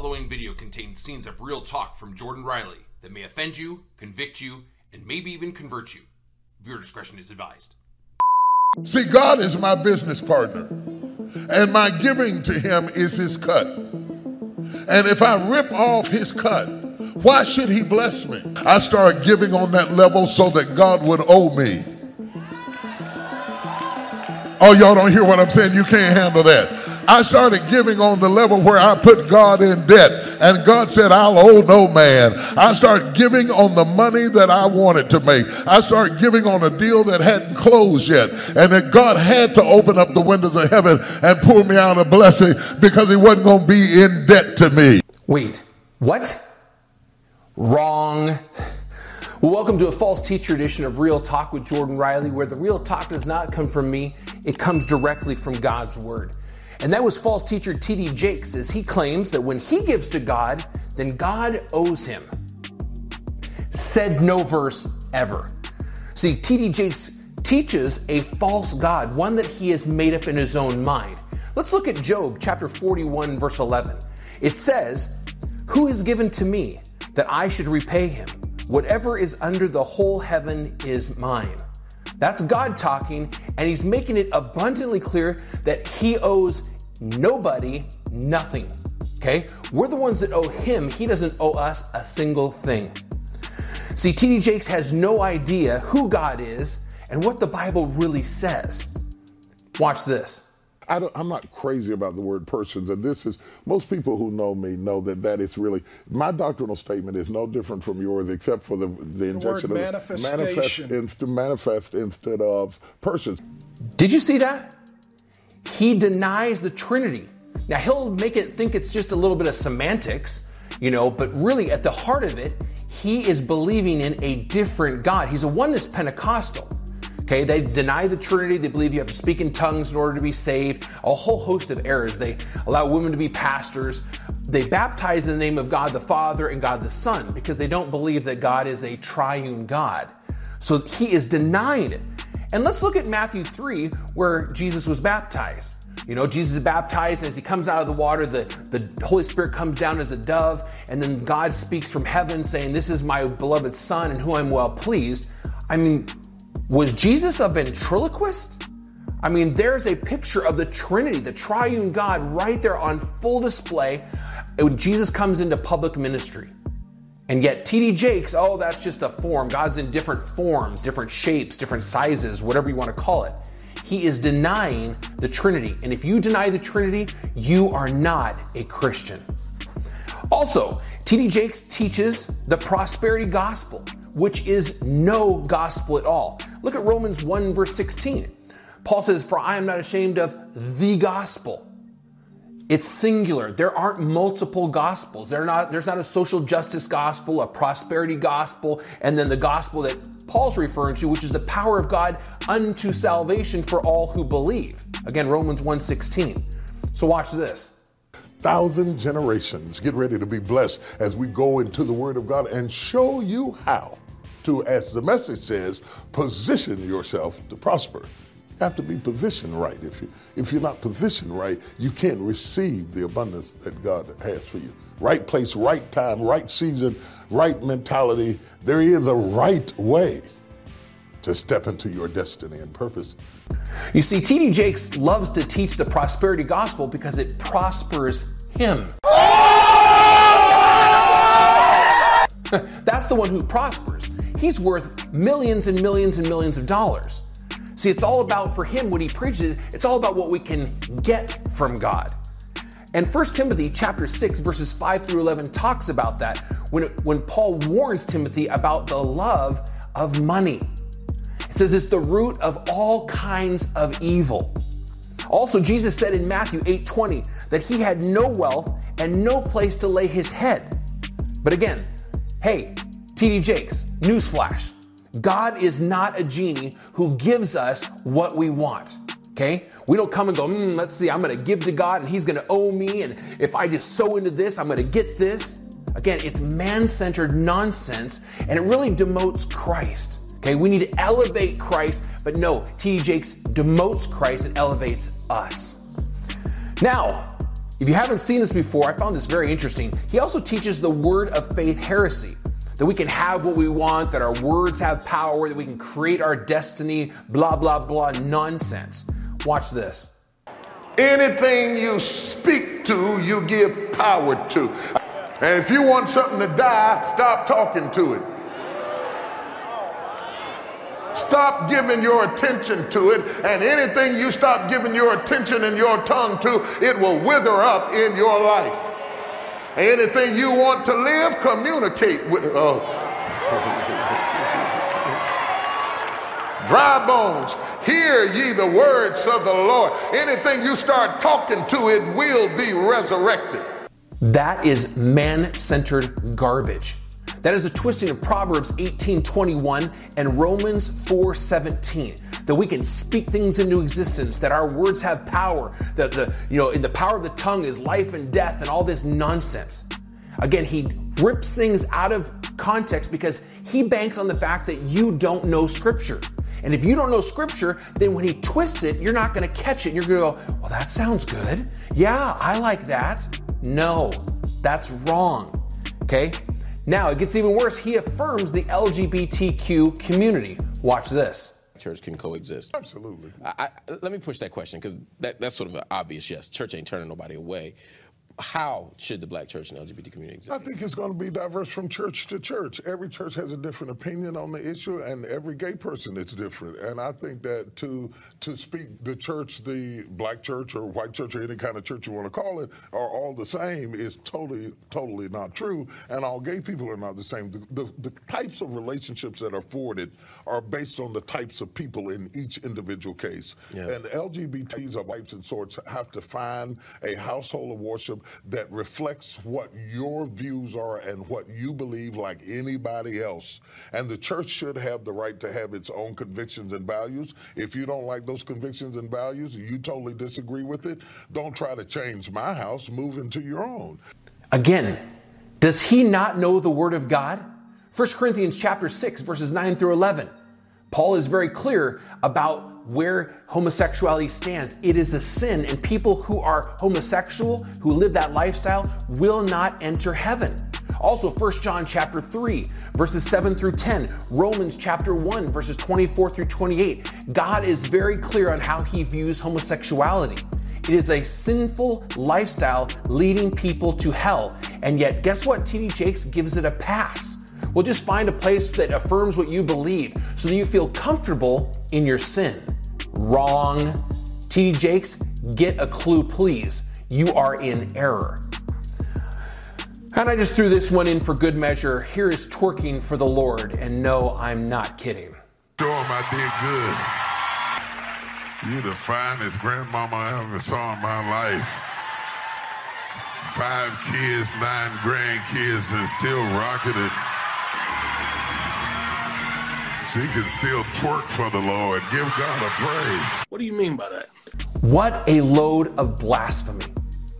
following video contains scenes of real talk from Jordan Riley that may offend you, convict you, and maybe even convert you. Viewer discretion is advised. See, God is my business partner, and my giving to Him is His cut. And if I rip off His cut, why should He bless me? I start giving on that level so that God would owe me. Oh, y'all don't hear what I'm saying? You can't handle that. I started giving on the level where I put God in debt, and God said, I'll owe no man. I started giving on the money that I wanted to make. I started giving on a deal that hadn't closed yet, and that God had to open up the windows of heaven and pour me out a blessing because He wasn't going to be in debt to me. Wait, what? Wrong. Welcome to a false teacher edition of Real Talk with Jordan Riley, where the real talk does not come from me, it comes directly from God's Word. And that was false teacher T.D. Jakes, as he claims that when he gives to God, then God owes him. Said no verse ever. See, T.D. Jakes teaches a false God, one that he has made up in his own mind. Let's look at Job chapter 41, verse 11. It says, Who is given to me that I should repay him? Whatever is under the whole heaven is mine. That's God talking, and He's making it abundantly clear that He owes nobody nothing. Okay? We're the ones that owe Him, He doesn't owe us a single thing. See, T.D. Jakes has no idea who God is and what the Bible really says. Watch this. I am not crazy about the word persons, and this is most people who know me know that that is really my doctrinal statement is no different from yours, except for the the injection the of manifestation. manifest, manifest instead of persons. Did you see that? He denies the Trinity. Now he'll make it think it's just a little bit of semantics, you know, but really at the heart of it, he is believing in a different God. He's a oneness Pentecostal. Okay, they deny the Trinity. They believe you have to speak in tongues in order to be saved. A whole host of errors. They allow women to be pastors. They baptize in the name of God the Father and God the Son because they don't believe that God is a triune God. So he is denying it. And let's look at Matthew 3, where Jesus was baptized. You know, Jesus is baptized, and as he comes out of the water, the, the Holy Spirit comes down as a dove, and then God speaks from heaven saying, This is my beloved Son and who I'm well pleased. I mean, was Jesus a ventriloquist? I mean, there's a picture of the Trinity, the triune God, right there on full display when Jesus comes into public ministry. And yet, TD Jakes, oh, that's just a form. God's in different forms, different shapes, different sizes, whatever you want to call it. He is denying the Trinity. And if you deny the Trinity, you are not a Christian. Also, TD Jakes teaches the prosperity gospel, which is no gospel at all. Look at Romans 1, verse 16. Paul says, For I am not ashamed of the gospel. It's singular. There aren't multiple gospels. Not, there's not a social justice gospel, a prosperity gospel, and then the gospel that Paul's referring to, which is the power of God unto salvation for all who believe. Again, Romans 1:16. So watch this. Thousand generations get ready to be blessed as we go into the Word of God and show you how to, as the message says, position yourself to prosper. You have to be positioned right. If you if you're not positioned right, you can't receive the abundance that God has for you. Right place, right time, right season, right mentality. There is a right way to step into your destiny and purpose. You see, T.D. Jakes loves to teach the prosperity gospel because it prospers him. That's the one who prospers he's worth millions and millions and millions of dollars. See, it's all about for him what he preaches, it's all about what we can get from God. And 1 Timothy chapter 6 verses 5 through 11 talks about that when, when Paul warns Timothy about the love of money. It says it's the root of all kinds of evil. Also, Jesus said in Matthew 8:20 that he had no wealth and no place to lay his head. But again, hey, TD Jakes, newsflash God is not a genie who gives us what we want. Okay? We don't come and go, mm, let's see, I'm to give to God and He's to owe me. And if I just sow into this, I'm to get this. Again, it's man centered nonsense and it really demotes Christ. Okay? We need to elevate Christ, but no, T. Jakes demotes Christ and elevates us. Now, If you haven't seen this before, I found this very interesting. He also teaches the word of faith heresy that we can have what we want, that our words have power, that we can create our destiny, blah, blah, blah nonsense. Watch this. Anything you speak to, you give power to. And if you want something to die, stop talking to it. Stop giving your attention to it, and anything you stop giving your attention and your tongue to, it will wither up in your life. Anything you want to live, communicate with. Oh. Dry bones, hear ye the words of the Lord. Anything you start talking to, it will be resurrected. That is man centered garbage. That is a twisting of Proverbs 18:21 and Romans 4:17. That we can speak things into existence, that our words have power, that the you know, in the power of the tongue is life and death and all this nonsense. Again, he rips things out of context because he banks on the fact that you don't know scripture. And if you don't know scripture, then when he twists it, you're not going to catch it. You're going to go, well, that sounds good. Yeah, I like that. No, that's wrong. Okay? Now, it gets even worse. He affirms the LGBTQ community. Watch this. Church can coexist. Absolutely. I, I, let me push that question because that, that's sort of an obvious yes. Church ain't turning nobody away how should the black church and LGBT community exist? I think it's going to be diverse from church to church. Every church has a different opinion on the issue, and every gay person is different. And I think that to to speak the church, the black church or white church or any kind of church you want to call it, are all the same is totally totally not true. And all gay people are not the same. The, the, the types of relationships that are afforded are based on the types of people in each individual case. Yeah. And LGBTs of types and sorts have to find a household of worship that reflects what your views are and what you believe, like anybody else. And the church should have the right to have its own convictions and values. If you don't like those convictions and values, you totally disagree with it, don't try to change my house, move into your own. Again, does he not know the word of God? 1 Corinthians chapter 6 verses 9 through 11. Paul is very clear about where homosexuality stands. It is a sin, and people who are homosexual, who live that lifestyle, will not enter heaven. Also, 1 John chapter 3, verses 7 through 10, Romans chapter 1, verses 24 through 28. God is very clear on how he views homosexuality. It is a sinful lifestyle leading people to hell. And yet, guess what? TD Jakes gives it a pass. Well, just find a place that affirms what you believe so that you feel comfortable in your sin. Wrong. TD Jakes, get a clue, please. You are in error. And I just threw this one in for good measure. Here is twerking for the Lord. And no, I'm not kidding. Him I did good. You're the finest grandmama I ever saw in my life. Five kids, nine grandkids, and still rocking it. She can still twerk for the Lord. Give God a praise. What do you mean by that? What a load of blasphemy.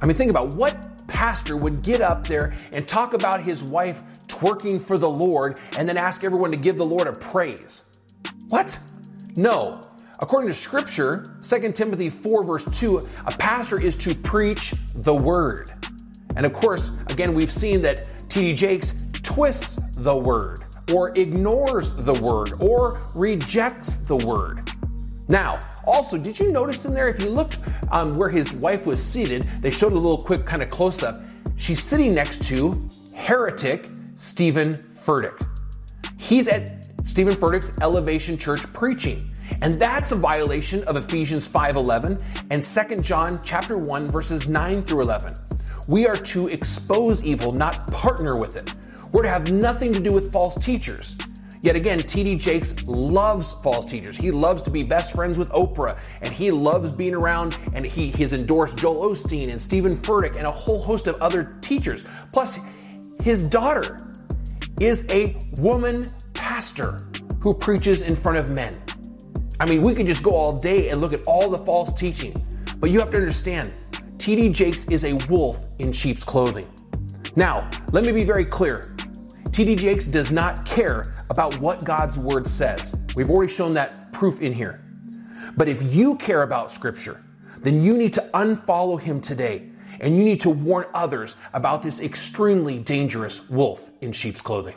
I mean, think about what pastor would get up there and talk about his wife twerking for the Lord and then ask everyone to give the Lord a praise. What? No. According to scripture, 2 Timothy 4 verse 2, a pastor is to preach the word. And of course, again, we've seen that T.D. Jakes twists the word or ignores the word or rejects the word. Now, also, did you notice in there, if you looked um, where his wife was seated, they showed a little quick kind of close up. She's sitting next to heretic Stephen Furtick. He's at Stephen Furtick's Elevation Church preaching. And that's a violation of Ephesians 5:11 and 2 John chapter 1 verses 9 through 11. We are to expose evil, not partner with it. We're to have nothing to do with false teachers. Yet again, TD Jakes loves false teachers. He loves to be best friends with Oprah, and he loves being around, and he has endorsed Joel Osteen and Stephen Furtick and a whole host of other teachers. Plus, his daughter is a woman pastor who preaches in front of men. I mean, we could just go all day and look at all the false teaching, but you have to understand, TD Jakes is a wolf in sheep's clothing. Now, let me be very clear. TD Jakes does not care about what God's word says. We've already shown that proof in here. But if you care about scripture, then you need to unfollow him today. and you need to warn others about this extremely dangerous wolf in sheep's clothing.